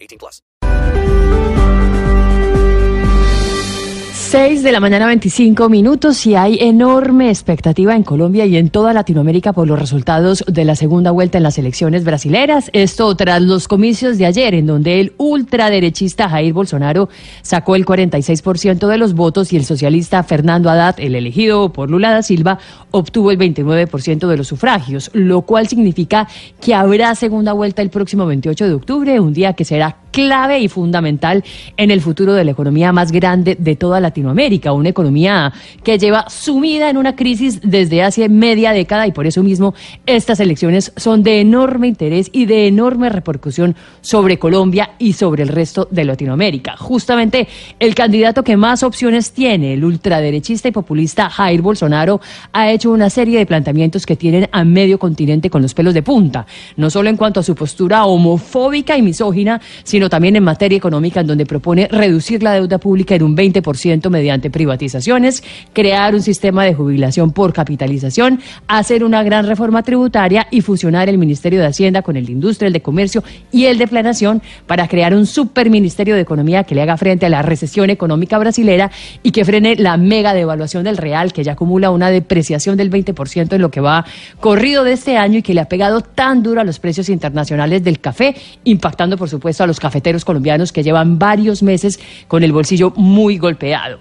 18 plus. 6 de la mañana 25 minutos y hay enorme expectativa en Colombia y en toda Latinoamérica por los resultados de la segunda vuelta en las elecciones brasileras. Esto tras los comicios de ayer en donde el ultraderechista Jair Bolsonaro sacó el 46% de los votos y el socialista Fernando Haddad, el elegido por Lula da Silva, obtuvo el 29% de los sufragios, lo cual significa que habrá segunda vuelta el próximo 28 de octubre, un día que será clave y fundamental en el futuro de la economía más grande de toda Latinoamérica, una economía que lleva sumida en una crisis desde hace media década y por eso mismo estas elecciones son de enorme interés y de enorme repercusión sobre Colombia y sobre el resto de Latinoamérica. Justamente el candidato que más opciones tiene, el ultraderechista y populista Jair Bolsonaro, ha hecho una serie de planteamientos que tienen a medio continente con los pelos de punta, no solo en cuanto a su postura homofóbica y misógina, sino también en materia económica, en donde propone reducir la deuda pública en un 20% mediante privatizaciones, crear un sistema de jubilación por capitalización, hacer una gran reforma tributaria y fusionar el Ministerio de Hacienda con el de Industria, el de Comercio y el de Planación para crear un superministerio de Economía que le haga frente a la recesión económica brasilera y que frene la mega devaluación del real, que ya acumula una depreciación del 20% en lo que va corrido de este año y que le ha pegado tan duro a los precios internacionales del café, impactando por supuesto a los cafeteros colombianos que llevan varios meses con el bolsillo muy golpeado.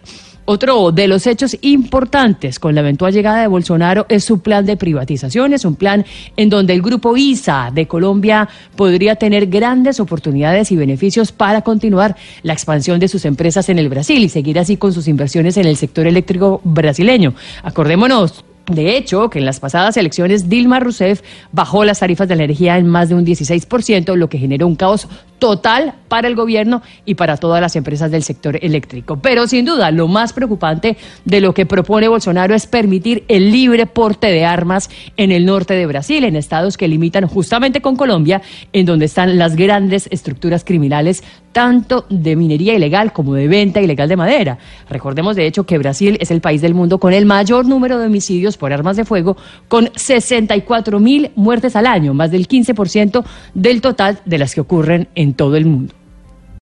Otro de los hechos importantes con la eventual llegada de Bolsonaro es su plan de privatizaciones, un plan en donde el grupo ISA de Colombia podría tener grandes oportunidades y beneficios para continuar la expansión de sus empresas en el Brasil y seguir así con sus inversiones en el sector eléctrico brasileño. Acordémonos, de hecho, que en las pasadas elecciones Dilma Rousseff bajó las tarifas de la energía en más de un 16%, lo que generó un caos total para el gobierno y para todas las empresas del sector eléctrico. Pero sin duda, lo más preocupante de lo que propone Bolsonaro es permitir el libre porte de armas en el norte de Brasil, en estados que limitan justamente con Colombia, en donde están las grandes estructuras criminales, tanto de minería ilegal como de venta ilegal de madera. Recordemos, de hecho, que Brasil es el país del mundo con el mayor número de homicidios por armas de fuego, con 64 mil muertes al año, más del 15% del total de las que ocurren en todo el mundo.